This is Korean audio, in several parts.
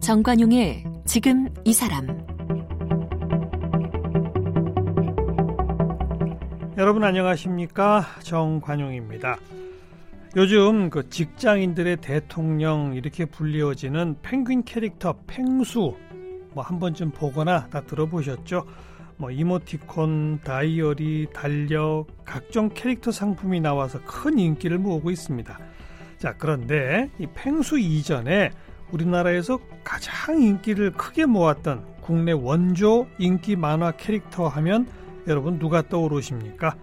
정관용의 지금 이 사람 여러분 안녕하십니까 정관용입니다. 요즘 그 직장인들의 대통령 이렇게 불리워지는 펭귄 캐릭터 펭수 뭐 한 번쯤 보거나 다 들어보셨죠? 뭐 이모티콘, 다이어리, 달력 각종 캐릭터 상품이 나와서 큰 인기를 모으고 있습니다. 자 그런데 이 펭수 이전에 우리나라에서 가장 인기를 크게 모았던 국내 원조 인기 만화 캐릭터 하면 여러분 누가 떠오르십니까?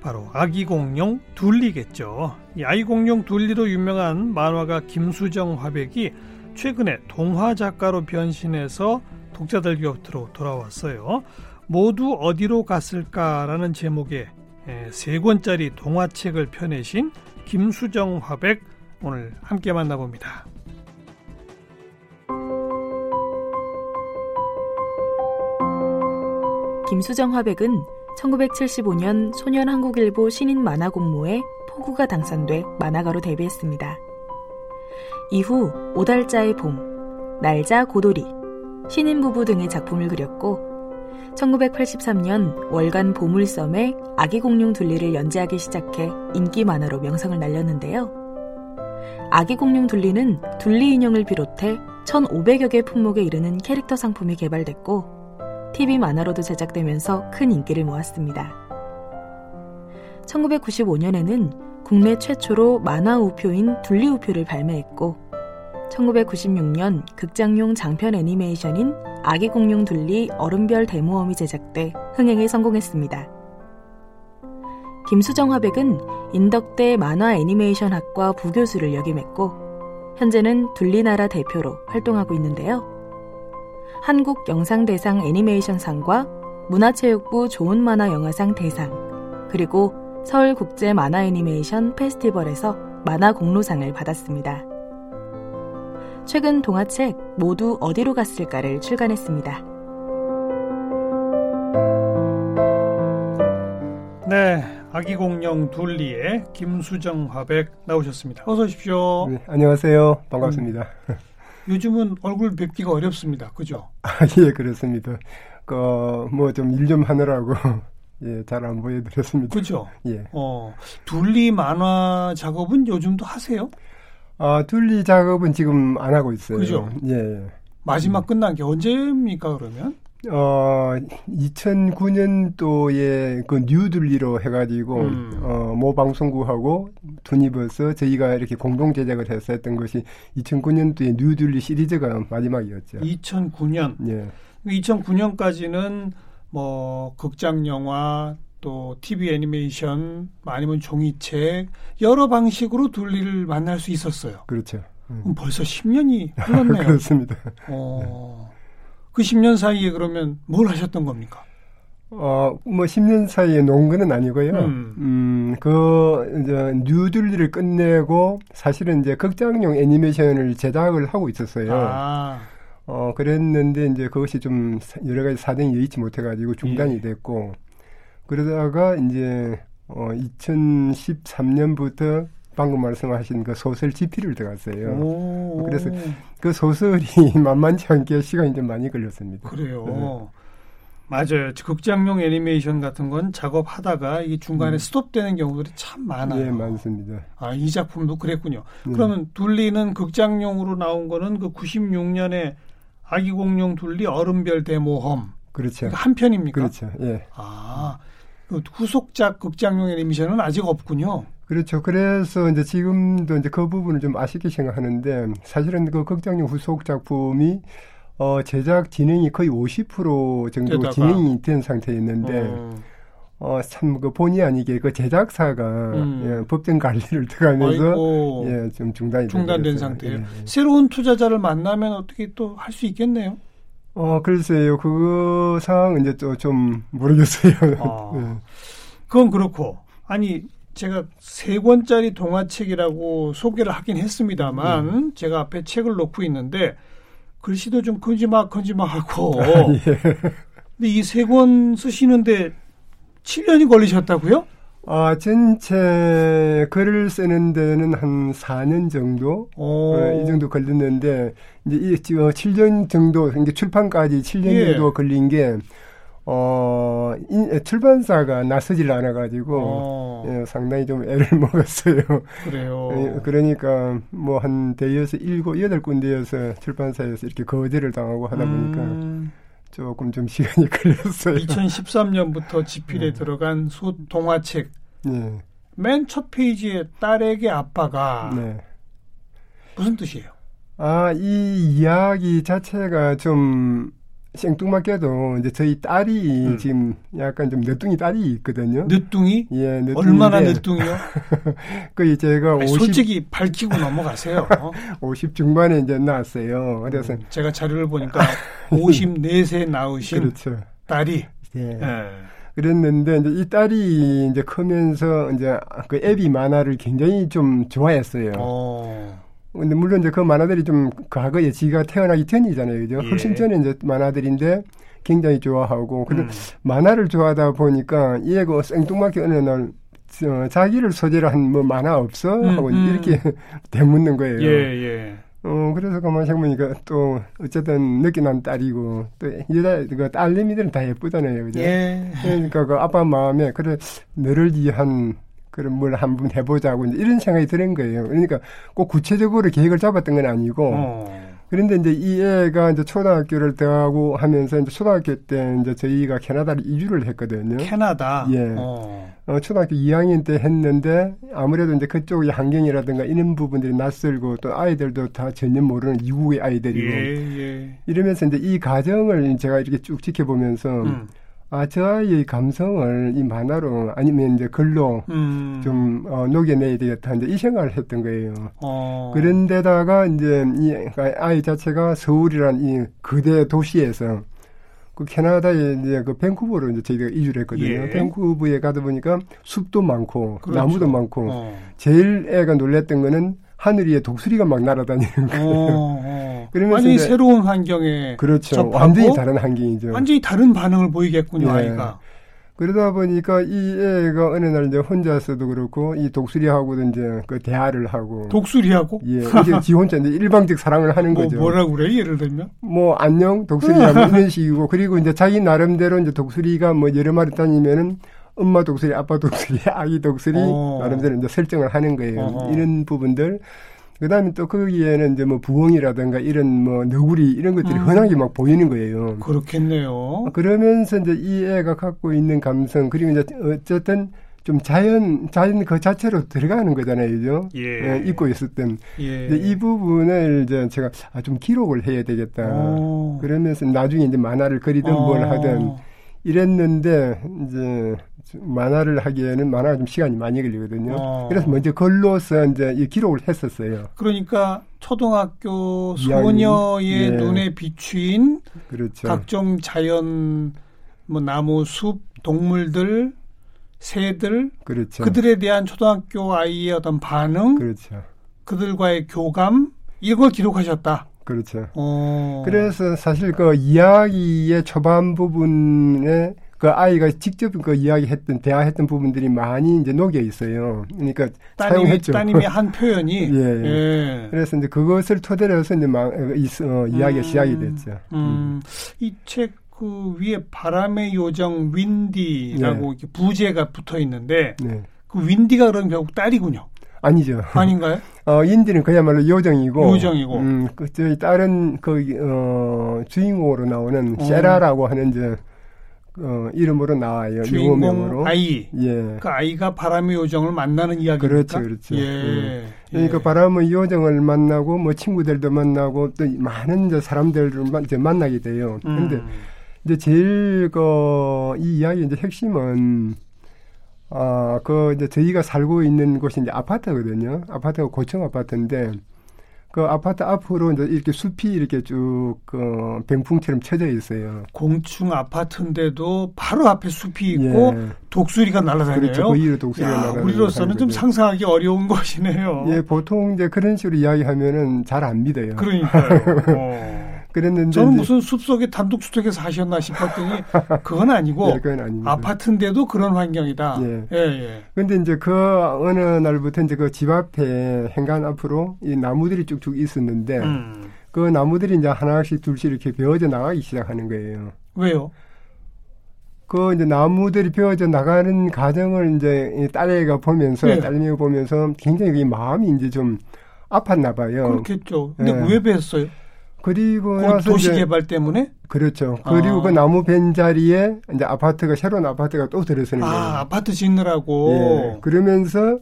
바로 아기 공룡 둘리겠죠. 이 아기 공룡 둘리로 유명한 만화가 김수정 화백이 최근에 동화 작가로 변신해서 독자들 곁으로 돌아왔어요. 모두 어디로 갔을까라는 제목의 세 권짜리 동화책을 펴내신 김수정 화백 오늘 함께 만나봅니다. 김수정 화백은 1975년 소년 한국일보 신인 만화 공모에 포구가 당선돼 만화가로 데뷔했습니다. 이후 오달자의 봄, 날자 고돌이, 신인 부부 등의 작품을 그렸고 1983년 월간 보물섬에 아기 공룡 둘리를 연재하기 시작해 인기 만화로 명성을 날렸는데요. 아기 공룡 둘리는 둘리 인형을 비롯해 1,500여 개 품목에 이르는 캐릭터 상품이 개발됐고 TV 만화로도 제작되면서 큰 인기를 모았습니다. 1995년에는 국내 최초로 만화 우표인 둘리 우표를 발매했고 1996년 극장용 장편 애니메이션인 아기 공룡 둘리 얼음별 데모엄이 제작돼 흥행에 성공했습니다. 김수정 화백은 인덕대 만화 애니메이션학과 부교수를 역임했고 현재는 둘리나라 대표로 활동하고 있는데요. 한국 영상대상 애니메이션상과 문화체육부 좋은 만화 영화상 대상, 그리고 서울국제 만화 애니메이션 페스티벌에서 만화 공로상을 받았습니다. 최근 동화책 모두 어디로 갔을까를 출간했습니다. 네, 아기 공룡 둘리의 김수정 화백 나오셨습니다. 어서 오십시오. 네, 안녕하세요. 반갑습니다. 음. 요즘은 얼굴 뵙기가 어렵습니다. 그죠? 아, 예, 그렇습니다. 그, 뭐, 좀일좀 하느라고, 예, 잘 안 보여드렸습니다. 그죠? 예. 어, 둘리 만화 작업은 요즘도 하세요? 아, 둘리 작업은 지금 안 하고 있어요. 그죠? 예. 마지막 끝난 게 언제입니까, 그러면? 어, 2009년도에 그 뉴들리로 해가지고, 음. 어, 모 방송국하고 돈입어서 저희가 이렇게 공동 제작을 했던 것이 2009년도에 뉴들리 시리즈가 마지막이었죠. 2009년? 예. 2009년까지는 뭐, 극장 영화, 또 TV 애니메이션, 아니면 종이책, 여러 방식으로 둘리를 만날 수 있었어요. 그렇죠. 음. 벌써 10년이 흘렀네요. 그렇습니다. 어. 그 10년 사이에 그러면 뭘 하셨던 겁니까? 어, 뭐 10년 사이에 놓은 거는 아니고요. 음, 음 그, 이제, 뉴들리를 끝내고 사실은 이제 극장용 애니메이션을 제작을 하고 있었어요. 아. 어, 그랬는데 이제 그것이 좀 여러 가지 사정이 여의치 못해가지고 중단이 예. 됐고, 그러다가 이제, 어, 2013년부터 방금 말씀하신 그 소설 지필을 들어갔어요. 오. 그래서 그 소설이 만만치 않게 시간이 좀 많이 걸렸습니다. 그래요. 네. 맞아요. 극장용 애니메이션 같은 건 작업하다가 이 중간에 음. 스톱되는 경우들이 참 많아요. 네, 많습니다. 아, 이 작품도 그랬군요. 네. 그러면 둘리는 극장용으로 나온 거는 그 96년에 아기 공룡 둘리 얼음별 대모험. 그렇죠. 그러니까 한 편입니까? 그렇죠. 예. 아, 그 후속작 극장용 애니메이션은 아직 없군요. 그렇죠. 그래서 이제 지금도 이제 그 부분을 좀 아쉽게 생각하는데 사실은 그 극장용 후속 작품이 어, 제작 진행이 거의 50% 정도. 진행이 된 상태였는데 어. 어, 참, 그 본의 아니게 그 제작사가 음. 예, 법정 관리를 들어가면서 예, 좀 중단이 중단된 상태예요. 예, 예. 새로운 투자자를 만나면 어떻게 또 할 수 있겠네요. 어, 글쎄요. 그 상황은 이제 또 좀 모르겠어요. 아, 예. 그건 그렇고 아니 제가 세 권짜리 동화책이라고 소개를 하긴 했습니다만 음. 제가 앞에 책을 놓고 있는데 글씨도 좀 큼지막 큼지막하고 아, 예. 근데 이 세 권 쓰시는데 7년이 걸리셨다고요? 아, 전체 글을 쓰는 데는 한 4년 정도? 어, 이 정도 걸렸는데, 이제 이, 7년 정도, 이게 출판까지 7년 예. 정도 걸린 게, 어, 인, 출판사가 나서질 않아가지고, 어. 예, 상당히 좀 애를 먹었어요. 그래요. 예, 그러니까, 뭐, 한 대여섯, 일곱, 여덟 군데여서 출판사에서 이렇게 거절을 당하고 하다 보니까, 음. 조금 좀 시간이 걸렸어요. 2013년부터 지필에 네. 들어간 소 동화책. 네. 맨 첫 페이지에 딸에게 아빠가 네. 무슨 뜻이에요? 아, 이 이야기 자체가 좀 생뚱맞게도 이제 저희 딸이 음. 지금 약간 좀 늦둥이 딸이 있거든요. 늦둥이? 예, 늦둥이. 얼마나 늦둥이요? 그 제가 아니, 50 솔직히 밝히고 넘어가세요. 50 중반에 이제 나왔어요. 그래서 음, 제가 자료를 보니까 54세 나오신 그렇죠. 딸이 예. 예. 그랬는데 이제 이 딸이 이제 크면서 이제 그 애비 만화를 굉장히 좀 좋아했어요. 어. 근데 물론 이제 그 만화들이 좀 과거에 지가 태어나기 전이잖아요. 그죠? 예. 훨씬 전에 이제 만화들인데 굉장히 좋아하고. 근데 음. 만화를 좋아하다 보니까 얘가 생뚱맞게 어느 날 어, 자기를 소재로 한 뭐 만화 없어? 음, 하고 음. 이렇게 대묻는 거예요. 예, 예. 어, 그래서 가만히 생각해보니까 또, 어쨌든 늦게 난 딸이고, 또 여자, 그 딸내미들은 다 예쁘잖아요. 그죠? 예. 그러니까 그 아빠 마음에, 그래, 너를 위한 그런 뭘 한번 해보자고 이런 생각이 드는 거예요. 그러니까 꼭 구체적으로 계획을 잡았던 건 아니고 어. 그런데 이제 이 애가 이제 초등학교를 들어가고 하면서 이제 초등학교 때 이제 저희가 캐나다를 이주를 했거든요. 캐나다. 예. 어. 어 초등학교 2학년 때 했는데 아무래도 이제 그쪽의 환경이라든가 이런 부분들이 낯설고 또 아이들도 다 전혀 모르는 이국의 아이들이고 예, 예. 이러면서 이제 이 과정을 제가 이렇게 쭉 지켜보면서 음. 아, 저 아이의 감성을 이 만화로 아니면 이제 글로 음. 좀 어, 녹여내야 되겠다. 이제 이 생각을 했던 거예요. 어. 그런데다가 이제 이 아이 자체가 서울이란 이 거대 도시에서 그 캐나다에 이제 그 밴쿠버로 이제 저희가 이주를 했거든요. 예. 밴쿠버에 가다 보니까 숲도 많고 그렇죠. 나무도 많고 어. 제일 애가 놀랬던 거는 하늘 위에 독수리가 막 날아다니는 거예요. 어, 어. 그러면서 완전히 새로운 환경에 그렇죠. 접하고 완전히 다른 환경이죠. 완전히 다른 반응을 보이겠군요, 네. 아이가. 그러다 보니까 이 애가 어느 날 이제 혼자서도 그렇고 이 독수리하고도 이제 그 대화를 하고 독수리하고 예 이게 지 혼자 이제 일방적 사랑을 하는 뭐, 거죠. 뭐라고 그래 예를 들면 뭐 안녕 독수리야 뭐 이런 식이고 그리고 이제 자기 나름대로 이제 독수리가 뭐 여러 마리 다니면은 엄마 독수리, 아빠 독수리, 아기 독수리 어. 나름대로 이제 설정을 하는 거예요. 어허. 이런 부분들. 그다음에 또 거기에는 이제 뭐 부엉이라든가 이런 뭐 너구리 이런 것들이 음. 흔하게 막 보이는 거예요. 그렇겠네요. 그러면서 이제 이 애가 갖고 있는 감성 그리고 이제 어쨌든 좀 자연 자연 그 자체로 들어가는 거잖아요, 그죠? 예. 예 잊고 있을 땐. 예. 이 부분을 이제 제가 아, 좀 기록을 해야 되겠다. 오. 그러면서 나중에 이제 만화를 그리든 오. 뭘 하든 이랬는데 이제 만화를 하기에는 만화가 좀 시간이 많이 걸리거든요. 어. 그래서 먼저 글로서 이제 이 기록을 했었어요. 그러니까 초등학교 소녀의 예. 눈에 비추인 그렇죠. 각종 자연 뭐 나무, 숲, 동물들, 새들, 그렇죠. 그들에 대한 초등학교 아이의 어떤 반응, 그렇죠. 그들과의 교감 이걸 기록하셨다. 그렇죠. 어. 그래서 사실 그 이야기의 초반 부분에 그 아이가 직접 그 이야기했던 대화했던 부분들이 많이 이제 녹여 있어요. 그러니까 따님이, 사용했죠. 따님의 한 표현이. 예, 예. 그래서 이제 그것을 토대로 해서 이제 막 어, 어, 이야기가 음, 시작이 됐죠. 음. 음. 이책 그 위에 바람의 요정 윈디라고 네. 이렇게 부제가 붙어 있는데 네. 그 윈디가 그럼 결국 딸이군요. 아니죠. 아닌가요? 어, 인디는 그야말로 요정이고. 요정이고. 음, 그, 저희 다른 그, 어, 주인공으로 나오는 어. 세라라고 하는 이제 어, 이름으로 나와요. 주인공 아이. 예. 그 아이가 바람의 요정을 만나는 이야기입니까? 그렇죠, 그렇죠. 예. 예. 그러니까 예. 바람의 요정을 만나고 뭐 친구들도 만나고 또 많은 이제 사람들을 이제 만나게 돼요. 그런데 음. 이제 제일 그 이 이야기 이제 핵심은 아, 그 이제 저희가 살고 있는 곳이 이제 아파트거든요. 아파트가 고층 아파트인데 그 아파트 앞으로 이제 이렇게 숲이 이렇게 쭉그 병풍처럼 쳐져 있어요. 공층 아파트인데도 바로 앞에 숲이 있고 예. 독수리가 날아다녀요. 그렇죠. 그 위로 독수리가 날아다니는. 우리로서는 좀 상상하기 어려운 것이네요. 예, 보통 이제 그런 식으로 이야기하면은 잘 안 믿어요. 그러니까요. 어. 그랬는데 저는 무슨 숲속에 단독주택에 사셨나 싶었더니 그건 아니고 예, 그건. 아파트인데도 그런 환경이다. 예. 예, 예. 근데 이제 그 어느 날부터 이제 그 집 앞에 행간 앞으로 이 나무들이 쭉쭉 있었는데 음. 그 나무들이 이제 하나씩 둘씩 이렇게 베어져 나가기 시작하는 거예요. 왜요? 그 이제 나무들이 베어져 나가는 과정을 이제 딸애가 보면서 네. 딸내미가 보면서 굉장히 마음이 이제 좀 아팠나 봐요. 그렇겠죠. 근데 네. 왜 뱄어요? 그리고 나서 도시 개발 때문에 그렇죠. 그리고 아. 그 나무 벤 자리에 이제 아파트가 새로운 아파트가 또 들어서는 아, 거예요. 아파트 짓느라고. 예. 그러면서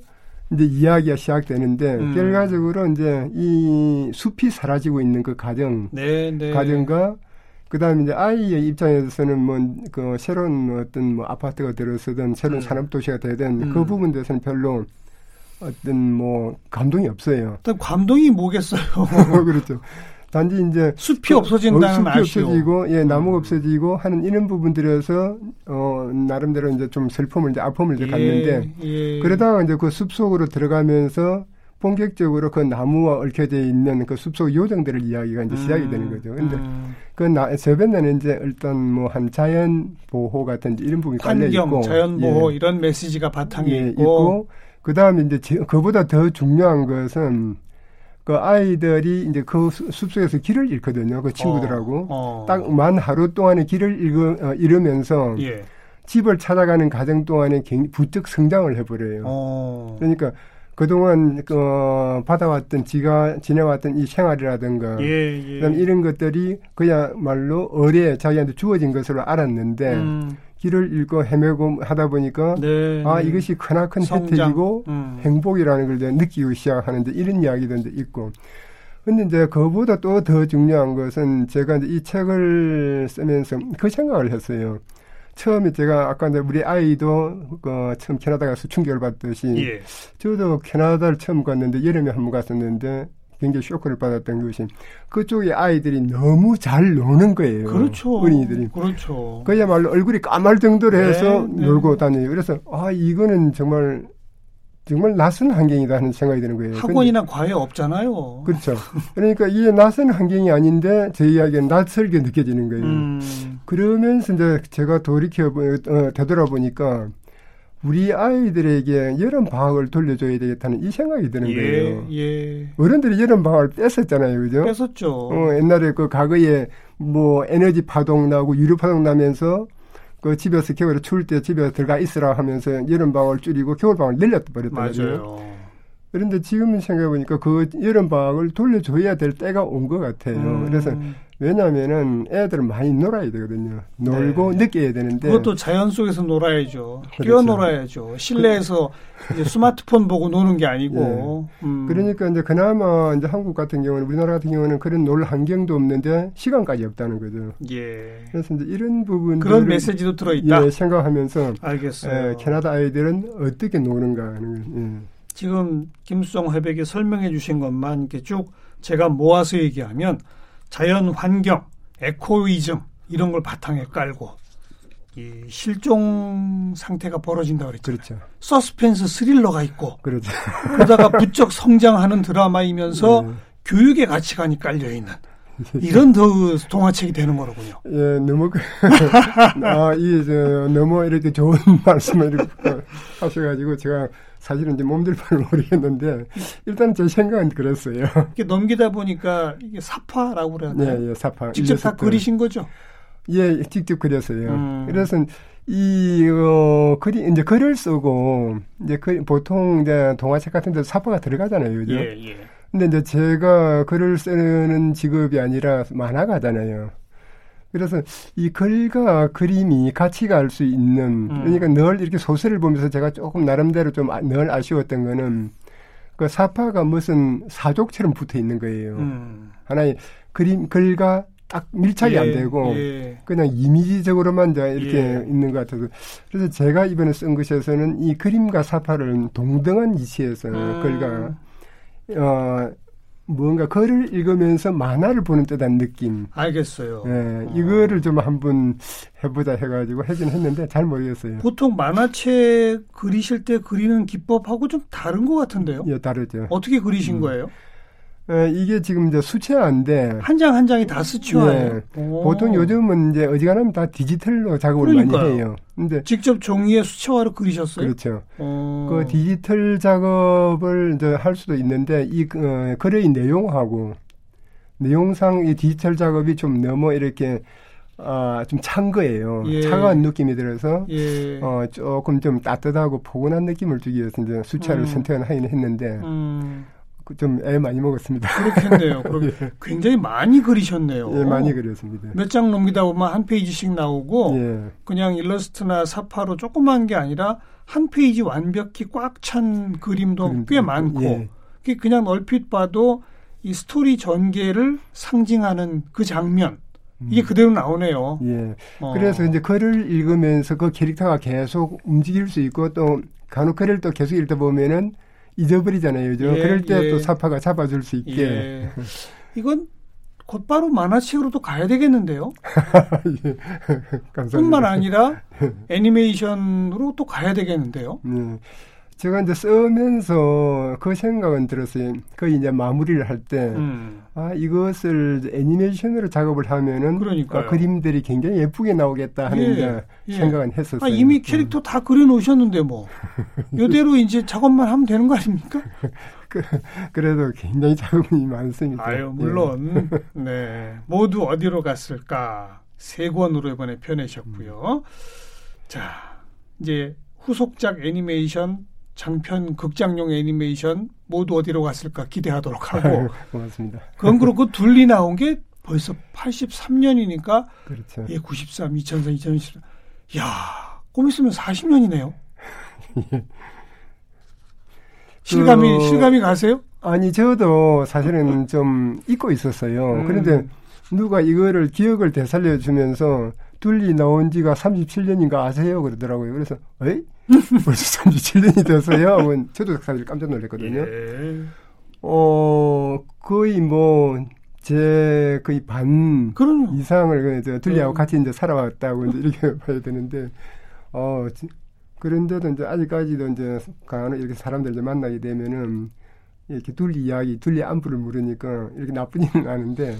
이제 이야기가 시작되는데 음. 결과적으로 이제 이 숲이 사라지고 있는 그 가정, 네, 네. 가정과 그다음에 이제 아이의 입장에서는 뭐 그 새로운 어떤 뭐 아파트가 들어서든 새로운 음. 산업 도시가 되든 그 음. 그 부분 에서는 별로 어떤 뭐 감동이 없어요. 감동이 뭐겠어요? 그렇죠. 단지 이제 숲이 그, 없어진다는 숲이 아쉬움. 없어지고 예 나무가 음. 없어지고 하는 이런 부분들에서 어 나름대로 이제 좀 슬픔을 이제 아픔을 이제 예, 갖는데 예. 그러다가 이제 그 숲 속으로 들어가면서 본격적으로 그 나무와 얽혀져 있는 그 숲속 요정들을 이야기가 이제 음, 시작이 되는 거죠. 근데 음. 그 나, 저변에는 이제 일단 뭐 한 자연 보호 같은 이런 부분이 깔려 있고 자연 보호 예. 이런 메시지가 바탕에 예, 있고, 있고 그다음에 이제 그보다 더 중요한 것은 그 아이들이 이제 그 숲속에서 길을 잃거든요. 그 친구들하고. 어, 어. 딱만 하루 동안에 길을 잃어, 어, 잃으면서 예. 집을 찾아가는 과정 동안에 부쩍 성장을 해버려요. 어. 그러니까 그동안 그 받아왔던 지가 지내왔던 이 생활이라든가 예, 예. 그다음 이런 것들이 그야말로 어뢰 자기한테 주어진 것으로 알았는데 음. 길을 읽고 헤매고 하다 보니까 네, 아 네. 이것이 크나큰 성장. 혜택이고 음. 행복이라는 걸 느끼고 시작하는데 이런 이야기도 이제 있고 근데 이제 그보다 또 더 중요한 것은 제가 이제 이 책을 쓰면서 그 생각을 했어요. 처음에 제가 아까 이제 우리 아이도 그 처음 캐나다 가서 충격을 받듯이 예. 저도 캐나다를 처음 갔는데 여름에 한 번 갔었는데 굉장히 쇼크를 받았던 것이 그쪽에 아이들이 너무 잘 노는 거예요. 그렇죠. 어린이들이. 그렇죠. 그야말로 얼굴이 까말 정도로 해서 네, 네. 놀고 다녀요. 그래서 아 이거는 정말 정말 낯선 환경이다 하는 생각이 드는 거예요. 학원이나 과외 없잖아요. 그렇죠. 그러니까 이게 낯선 환경이 아닌데 제 이야기는 낯설게 느껴지는 거예요. 음. 그러면서 이제 제가 돌이켜 어, 되돌아보니까 우리 아이들에게 여름 방학을 돌려줘야 되겠다는 이 생각이 드는 예, 거예요. 예. 어른들이 여름 방학을 뺐었잖아요, 그죠? 뺐었죠. 어, 옛날에 그 과거에 뭐 에너지 파동 나고 유류 파동 나면서 그 집에서 겨울에 추울 때 집에 들어가 있으라 하면서 여름 방학을 줄이고 겨울 방학을 늘려 버렸거든요. 그런데 지금 생각해 보니까 그 여름 방학을 돌려줘야 될 때가 온 것 같아요. 음. 그래서 왜냐하면은 애들은 많이 놀아야 되거든요. 놀고 네. 느껴야 되는데 그것도 자연 속에서 놀아야죠. 그렇죠. 뛰어 놀아야죠. 실내에서 이제 스마트폰 보고 노는 게 아니고. 네. 음. 그러니까 이제 그나마 이제 한국 같은 경우는 우리나라 같은 경우는 그런 놀 환경도 없는데 시간까지 없다는 거죠. 예. 그래서 이제 이런 부분 그런 메시지도 들어 있다. 예, 생각하면서 알겠어요. 예, 캐나다 아이들은 어떻게 노는가 하는 예. 지금 김수정 회백이 설명해 주신 것만 이렇게 쭉 제가 모아서 얘기하면 자연 환경, 에코이즘 이런 걸 바탕에 깔고 이 실종 상태가 벌어진다 그랬죠. 그렇죠. 서스펜스 스릴러가 있고 그렇죠. 그러다가 부쩍 성장하는 드라마이면서 네. 교육의 가치관이 깔려 있는 이런 더 동화책이 되는 거로군요. 예, 너무 그, 아, 이, 저, 너무 이렇게 좋은 말씀을 하셔가지고 제가 사실은 이제 몸들 바를 모르겠는데 일단 제 생각은 그랬어요. 이렇게 넘기다 보니까 이게 사파라고 그러나요? 네, 예, 사파. 직접 다 그리신 거죠? 예, 직접 그렸어요. 음. 그래서 이 어, 글이 이제 글을 쓰고 이제 그, 보통 이제 동화책 같은 데 사파가 들어가잖아요, 그죠? 예, 예. 근데 이제 제가 글을 쓰는 직업이 아니라 만화가잖아요. 그래서 이 글과 그림이 같이 갈 수 있는 음. 그러니까 늘 이렇게 소설을 보면서 제가 조금 나름대로 좀늘 아, 아쉬웠던 거는 그 사파가 무슨 사족처럼 붙어 있는 거예요. 음. 하나의 그림 글과 딱 밀착이 예, 안 되고 예. 그냥 이미지적으로만 이렇게 예. 있는 것 같아서 그래서 제가 이번에 쓴 것에서는 이 그림과 사파를 동등한 위치에서 음. 글과 어 뭔가 글을 읽으면서 만화를 보는 듯한 느낌. 알겠어요. 네, 어. 이거를 좀 한번 해보자 해가지고 하긴 했는데 잘 모르겠어요. 보통 만화책 그리실 때 그리는 기법하고 좀 다른 것 같은데요? 예, 다르죠. 어떻게 그리신 음. 거예요? 에, 이게 지금 이제 수채화인데 한 장 한 장이 다 수채화예요. 네. 보통 요즘은 이제 어지간하면 다 디지털로 작업을 그러니까요. 많이 해요. 근데 직접 종이에 수채화로 그리셨어요? 그렇죠. 오. 그 디지털 작업을 이제 할 수도 있는데 이 어, 거래의 내용하고 내용상 이 디지털 작업이 좀 너무 이렇게 아, 좀 찬 거예요. 예. 차가운 느낌이 들어서, 예. 어, 조금 좀 따뜻하고 포근한 느낌을 주기 위해서 이제 수차를 음. 선택을 하긴 했는데, 음. 그 좀애 많이 먹었습니다. 그렇겠네요. 예. 굉장히 많이 그리셨네요. 예, 많이 그렸습니다. 몇 장 넘기다 보면 한 페이지씩 나오고, 예. 그냥 일러스트나 사파로 조그만 게 아니라 한 페이지 완벽히 꽉찬 그림도 꽤 많고, 예. 그냥 얼핏 봐도 이 스토리 전개를 상징하는 그 장면, 이게 그대로 나오네요. 예. 어. 그래서 이제 글을 읽으면서 그 캐릭터가 계속 움직일 수 있고 또 간혹 글을 또 계속 읽다 보면은 잊어버리잖아요. 요즘. 예, 그럴 때또 예. 삽화가 잡아줄 수 있게. 예. 이건 곧바로 만화책으로도 가야 되겠는데요. 예. 감사합니다. 뿐만 아니라 애니메이션으로 또 가야 되겠는데요. 예. 제가 이제 쓰면서 그 생각은 들었어요. 그 이제 마무리를 할 때, 음. 아, 이것을 애니메이션으로 작업을 하면은, 아, 그림들이 굉장히 예쁘게 나오겠다 하는 예, 예. 생각은 했었어요. 아, 이미 음. 캐릭터 음. 다 그려놓으셨는데 뭐. 이대로 이제 작업만 하면 되는 거 아닙니까? 그, 그래도 굉장히 작업이 많습니다. 아유, 물론. 예. 네. 모두 어디로 갔을까? 세 권으로 이번에 펴내셨고요. 음. 자, 이제 후속작 애니메이션 장편 극장용 애니메이션 모두 어디로 갔을까 기대하도록 하고 고맙습니다. 그건 그렇고 둘리 나온 게 벌써 83년이니까 그렇죠. 예, 93, 2004, 2014. 야, 꼼 있으면 40년이네요. 실감이 그... 실감이 가세요? 아니 저도 사실은 좀 잊고 있었어요. 음. 그런데 누가 이거를 기억을 되살려 주면서 둘리 나온 지가 37년인가 아세요? 그러더라고요. 그래서 에이? 벌써 37년이 돼서요. 저도 사실 깜짝 놀랐거든요. 예. 어, 거의 뭐, 제 거의 반 그럼요. 이상을 그 둘리하고 음. 같이 이제 살아왔다고 이제 이렇게 봐야 되는데, 어, 그런데도 이제 아직까지도 이제 간혹 이렇게 사람들 이제 만나게 되면은 이렇게 둘리 이야기, 둘리 안부를 물으니까 이렇게 나쁘지는 않은데,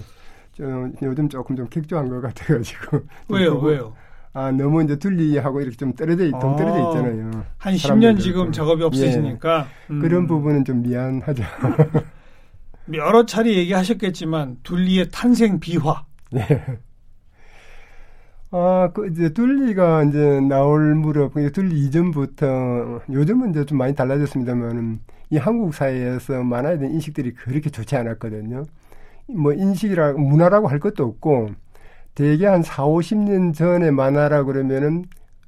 좀 요즘 조금 좀 객조한 것 같아가지고. 왜요, 왜요? 아, 너무 이제 둘리하고 이렇게 좀 떨어져, 동 떨어져 아, 있잖아요. 한 10년 지금 작업이 없으시니까. 예, 음. 그런 부분은 좀 미안하죠. 여러 차례 얘기하셨겠지만, 둘리의 탄생 비화. 네. 아, 그, 이제, 둘리가 이제 나올 무렵, 둘리 이전부터, 요즘은 이제 좀 많이 달라졌습니다만은, 이 한국 사회에서 만화에 대한 인식들이 그렇게 좋지 않았거든요. 뭐, 인식이라, 문화라고 할 것도 없고, 대개 한 4, 50년 전에 만화라 그러면은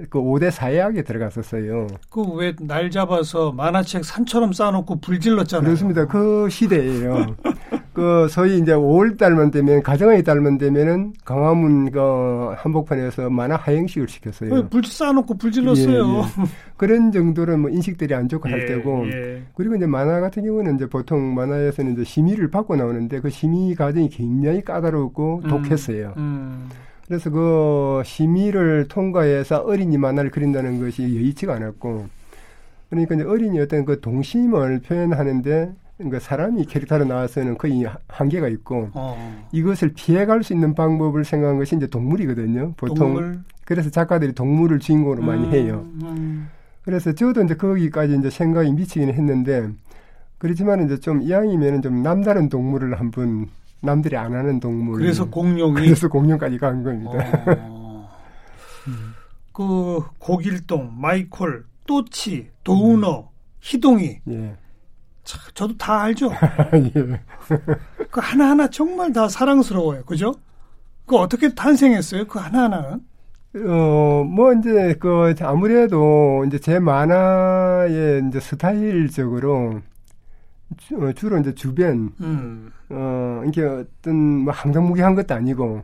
그 5대 사회학에 들어갔었어요. 그 왜 날 잡아서 만화책 산처럼 쌓아놓고 불질렀잖아요. 그렇습니다. 그 시대예요. 그 소위 이제 5월 달만 되면 가정의 달만 되면은 강화문 그 한복판에서 만화 하행식을 시켰어요. 불 쌓아놓고 불 질렀어요. 예, 예. 그런 정도로 뭐 인식들이 안 좋고 할 예, 때고 예. 그리고 이제 만화 같은 경우는 이제 보통 만화에서는 이제 심의를 받고 나오는데 그 심의 과정이 굉장히 까다롭고 음, 독했어요. 음. 그래서 그 심의를 통과해서 어린이 만화를 그린다는 것이 여의치가 않았고 그러니까 이제 어린이 어떤 그 동심을 표현하는데 그러니까 사람이 캐릭터로 나와서는 거의 한계가 있고 어. 이것을 피해갈 수 있는 방법을 생각한 것이 이제 동물이거든요. 보통 동물? 그래서 작가들이 동물을 주인공으로 음, 많이 해요. 음. 그래서 저도 이제 거기까지 이제 생각이 미치기는 했는데 그렇지만 이제 좀 이왕이면은 좀 남다른 동물을 한번 남들이 안 하는 동물. 그래서 공룡이 그래서 공룡까지 간 겁니다. 어. 그 고길동, 마이콜, 또치, 도우너, 음. 희동이. 예. 참, 저도 다 알죠. 예. 그 하나하나 정말 다 사랑스러워요. 그죠? 그 어떻게 탄생했어요? 그 하나하나는? 어, 뭐, 이제, 그, 아무래도, 이제 제 만화의 이제 스타일적으로, 주, 어, 로 이제 주변, 음. 어, 이게 어떤 뭐 항상무게한 것도 아니고,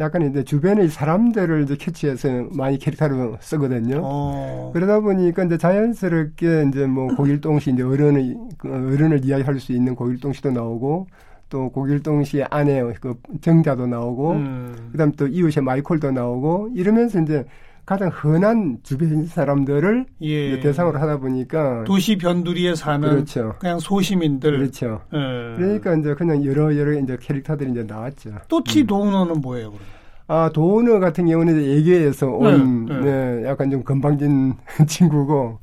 약간 이제 주변의 사람들을 이제 캐치해서 많이 캐릭터로 쓰거든요. 어. 그러다 보니까 이제 자연스럽게 이제 뭐 고길동 씨 이제 어른의 그 어른을 이야기할 수 있는 고길동 씨도 나오고 또 고길동 씨 아내 그 정자도 나오고 음. 그다음 또 이웃의 마이콜도 나오고 이러면서 이제 가장 흔한 주변 사람들을 예. 대상으로 하다 보니까 도시 변두리에 사는 그렇죠. 그냥 소시민들 그렇죠. 예. 그러니까 이제 그냥 여러 여러 이제 캐릭터들이 이제 나왔죠. 또치 음. 도우너는 뭐예요, 그럼? 아, 도우너 같은 경우는 이제 예계에서 온, 네, 네. 네, 약간 좀 건방진 친구고,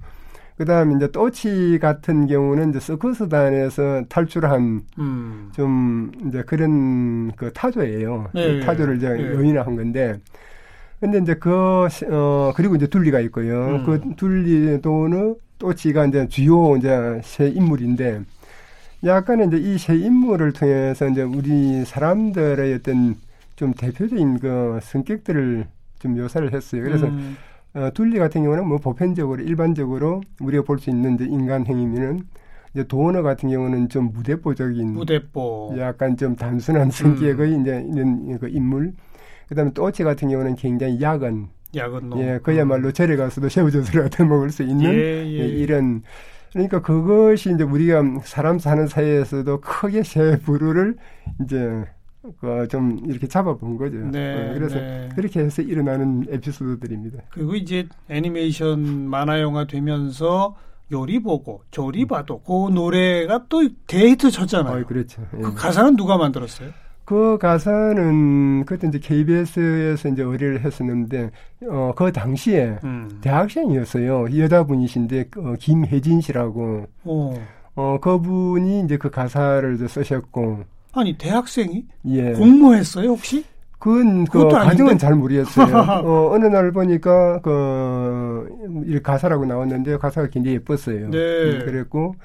그 다음에 이제 또치 같은 경우는 이제 서커스단에서 탈출한 음. 좀 이제 그런 그 타조예요. 네. 그 타조를 이제 네. 연인한 건데 근데 이제 그, 어, 그리고 이제 둘리가 있고요. 음. 그 둘리도는 또치가 이제 주요 이제 새 인물인데 약간 이제 이 새 인물을 통해서 이제 우리 사람들의 어떤 좀 대표적인 그 성격들을 좀 묘사를 했어요. 그래서 음. 어, 둘리 같은 경우는 뭐 보편적으로 일반적으로 우리가 볼 수 있는 이제 인간 행위면은 이제 도너 같은 경우는 좀 무대뽀적인 무대뽀 약간 좀 단순한 성격의 음. 이제 이런 그 인물. 그다음에 또치 같은 경우는 굉장히 야근 야근 놈. 예, 그야말로 절에 가서도 새우젓을 얻어 먹을 수 있는 예, 예. 예, 이런 그러니까 그것이 이제 우리가 사람 사는 사이에서도 크게 새 부류를 이제 그좀 이렇게 잡아본 거죠. 네, 어, 그래서 네. 그렇게 해서 일어나는 에피소드들입니다. 그리고 이제 애니메이션 만화 영화 되면서 요리 보고 조리 음. 봐도 그 노래가 또 데이트 쳤잖아요. 어, 그렇죠. 예. 그 가사는 누가 만들었어요? 그 가사는 그때 이제 KBS에서 이제 의뢰를 했었는데 어 그 당시에 음. 대학생이었어요 여자분이신데 어, 김혜진 씨라고 오. 어 그분이 이제 그 가사를 쓰셨고 아니 대학생이 예. 공모했어요 혹시? 그건 그 과정은 잘 모르겠어요. 어, 어느 날 보니까 그 가사라고 나왔는데 가사가 굉장히 예뻤어요. 네. 음, 그랬고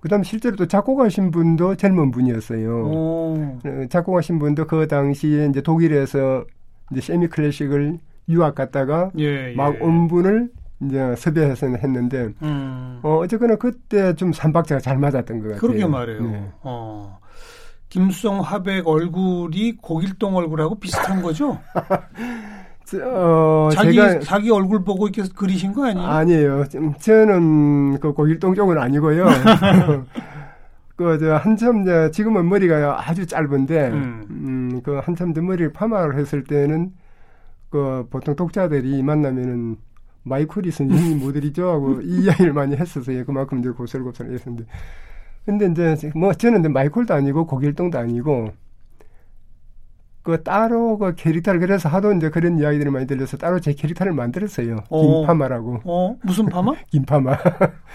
그다음 실제로 또 작곡하신 분도 젊은 분이었어요. 오. 어, 작곡하신 분도 그 당시에 이제 독일에서 이제 세미 클래식을 유학 갔다가 예, 예. 막온 분을 이제 섭외해서 했는데 음. 어 어쨌거나 그때 좀 삼박자가 잘 맞았던 것 같아요. 그러게 말해요. 네. 어. 김수성 화백 얼굴이 고길동 얼굴하고 비슷한 거죠? 어, 자기 제가, 자기 얼굴 보고 이렇게 그리신 거 아니에요? 아니에요. 저는 그 고길동 쪽은 아니고요. 그저 한참 저 지금은 머리가 아주 짧은데 음. 음, 그 한참 더 머리를 파마를 했을 때는 그 보통 독자들이 만나면은 마이클이 선생님 모델이죠 하고 이 이야기를 많이 했었어요. 그만큼 이제 고설고설 했었는데 근데 이제 뭐 저는 이제 마이콜도 아니고 고길동도 아니고 그 따로 그 캐릭터를 그래서 하도 이제 그런 이야기들이 많이 들려서 따로 제 캐릭터를 만들었어요. 어. 김파마라고. 어 무슨 파마? 김파마.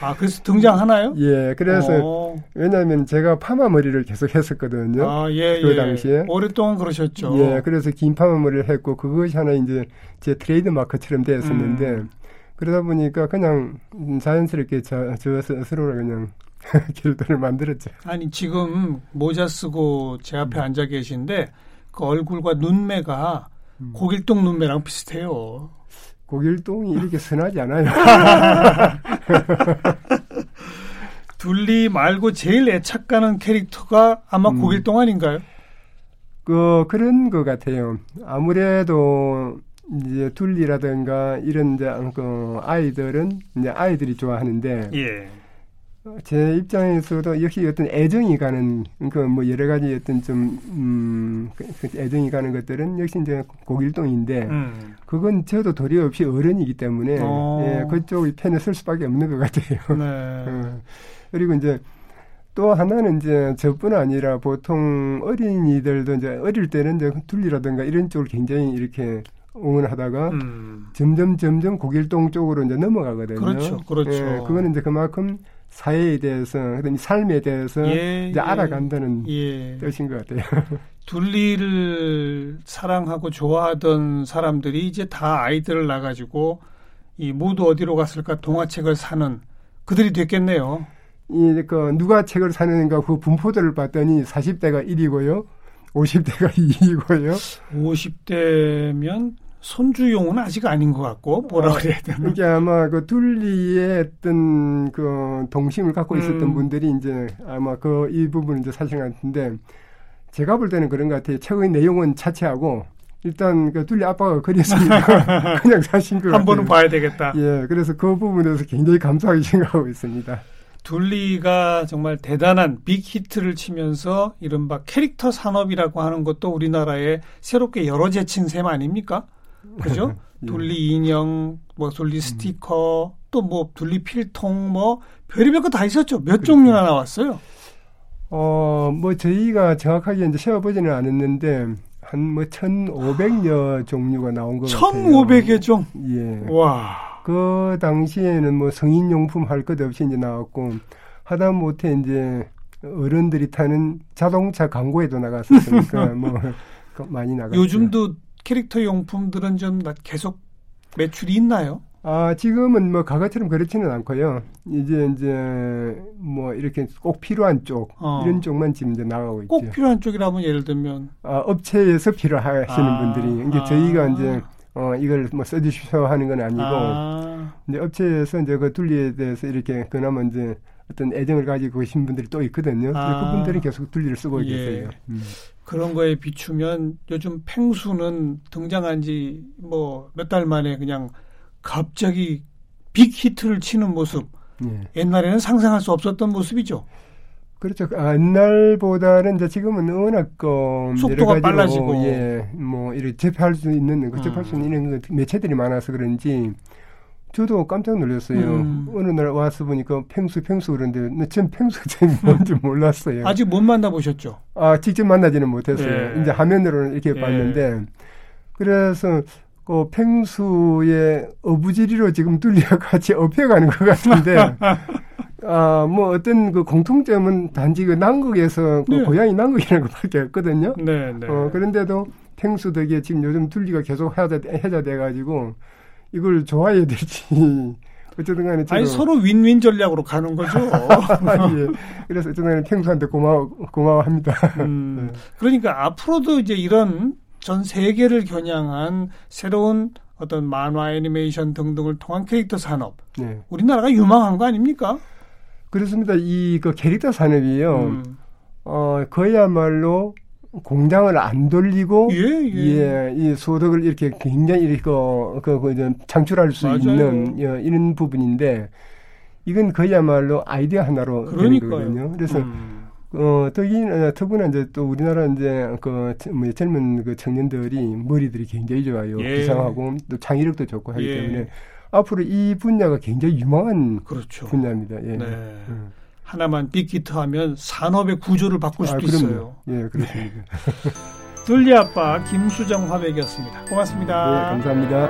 아 그래서 등장하나요? 예, 그래서 어. 왜냐하면 제가 파마 머리를 계속 했었거든요. 아 예, 그 예. 당시에 오랫동안 그러셨죠. 예, 그래서 김파마 머리를 했고 그것이 하나 이제 제 트레이드 마크처럼 되었었는데 음. 그러다 보니까 그냥 자연스럽게 저, 저 스스로를 그냥 길들을 만들었죠. 아니 지금 모자 쓰고 제 앞에 음. 앉아 계신데 그 얼굴과 눈매가 음. 고길동 눈매랑 비슷해요. 고길동이 이렇게 선하지 않아요. 둘리 말고 제일 애착가는 캐릭터가 아마 음. 고길동 아닌가요? 그 그런 것 같아요. 아무래도 이제 둘리라든가 이런 이제 그 아이들은 이제 아이들이 좋아하는데 예. 제 입장에서도 역시 어떤 애정이 가는 그뭐 여러 가지 어떤 좀 음, 그, 그 애정이 가는 것들은 역시 이제 고길동인데 음. 그건 저도 도리 없이 어른이기 때문에 어. 예, 그쪽 편에 설 수밖에 없는 것 같아요. 네. 어. 그리고 이제 또 하나는 이제 저뿐 아니라 보통 어린이들도 이제 어릴 때는 이제 둘리라든가 이런 쪽을 굉장히 이렇게 응원하다가 음. 점점 점점 고길동 쪽으로 이제 넘어가거든요. 그렇죠, 그렇죠. 예, 그거는 이제 그만큼 사회에 대해서 그다음에 삶에 대해서 예, 이제 예, 알아간다는 예. 뜻인 것 같아요. 둘리를 사랑하고 좋아하던 사람들이 이제 다 아이들을 낳아가지고 이 모두 어디로 갔을까 동화책을 사는 그들이 됐겠네요. 이, 그, 누가 책을 사는가 그 분포들을 봤더니 40대가 1이고요. 50대가 2이고요. 50대면 손주용은 아직 아닌 것 같고 뭐라 어, 그래야 되나? 이게 아마 그 둘리의 어떤 그 동심을 갖고 있었던 음. 분들이 이제 아마 그 이 부분은 이제 사실 같은데 제가 볼 때는 그런 것 같아요. 책의 내용은 차치하고 일단 그 둘리 아빠가 그렸으니까 그냥 사신 것 같아요. 번은 봐야 되겠다. 예, 그래서 그 부분에서 굉장히 감사하게 생각하고 있습니다. 둘리가 정말 대단한 빅히트를 치면서 이른바 캐릭터 산업이라고 하는 것도 우리나라에 새롭게 열어제친 셈 아닙니까? 그죠? 둘리 인형, 뭐 둘리 음. 스티커, 또뭐 둘리 필통, 뭐 별의별 거 다 있었죠. 몇 그렇죠. 종류나 나왔어요? 어, 뭐 저희가 정확하게 이제 세어보지는 않았는데 한 뭐 1,500여 종류가 나온 것 1,500여 종? 예. 와. 그 당시에는 뭐 성인 용품 할 것 없이 이제 나왔고 하다 못해 이제 어른들이 타는 자동차 광고에도 나갔었으니까 뭐그 많이 나갔죠. 요즘도 캐릭터 용품들은 좀 계속 매출이 있나요? 아, 지금은 뭐 과거처럼 그렇지는 않고요. 이제 이제 뭐 이렇게 꼭 필요한 쪽 어. 이런 쪽만 지금 이제 나가고 있죠. 꼭 필요한 쪽이라면 예를 들면 아, 업체에서 필요하시는 아. 분들이 이게 아. 저희가 이제 어 이걸 뭐 써주시오 하는 건 아니고 아. 이제 업체에서 이제 그 둘리에 대해서 이렇게 그나마 이제 어떤 애정을 가지고 계신 분들이 또 있거든요. 아. 그분들이 계속 둘리를 쓰고 예. 계세요. 음. 그런 거에 비추면 요즘 펭수는 등장한 지 뭐 몇 달 만에 그냥 갑자기 빅 히트를 치는 모습. 예. 옛날에는 상상할 수 없었던 모습이죠. 그렇죠. 아, 옛날보다는 이제 지금은 워낙 그 속도가 빨라지고 예, 뭐 이렇게 접할 수 있는 그 접할 수 있는 음. 매체들이 많아서 그런지 저도 깜짝 놀랐어요. 음. 어느 날 와서 보니까 펭수 펭수 그런데 전 펭수가 뭔지 몰랐어요. 아직 못 만나보셨죠? 아 직접 만나지는 못했어요. 네. 이제 화면으로는 이렇게 네. 봤는데 그래서 그 펭수의 어부지리로 지금 뚫려 같이 업혀가는 것 같은데 아, 뭐 어떤 그 공통점은 단지 그 남극에서 그 네. 고양이 남극이라는 것밖에 없거든요. 네, 네. 어, 그런데도 펭수 덕에 지금 요즘 둘리가 계속 해자돼 가지고 이걸 좋아해야 될지 어쨌든 간에 아니 서로 윈윈 전략으로 가는 거죠. 예. 그래서 어쨌든 간에 펭수한테 고마워 고마워합니다. 음, 네. 그러니까 앞으로도 이제 이런 전 세계를 겨냥한 새로운 어떤 만화 애니메이션 등등을 통한 캐릭터 산업. 네. 우리나라가 유망한 거 아닙니까? 그렇습니다. 이 그 캐릭터 산업이요. 음. 어 그야말로 공장을 안 돌리고 예, 예. 예, 이 소득을 이렇게 굉장히 이렇게 그, 그, 그 창출할 수 맞아요. 있는 예, 이런 부분인데 이건 그야말로 아이디어 하나로 그러니까요. 되는 거거든요. 그래서 음. 어, 특히, 어, 특히나 이제 또 우리나라 이제 그, 뭐 젊은 그 청년들이 머리들이 굉장히 좋아요. 예. 비상하고 또 창의력도 좋고 하기 예. 때문에 앞으로 이 분야가 굉장히 유망한 그렇죠. 분야입니다. 예. 네. 음. 하나만 빅히트 하면 산업의 구조를 바꿀 수도 아, 있어요. 예, 그렇습니다. 둘리 아빠 김수정 화백이었습니다. 고맙습니다. 네, 감사합니다.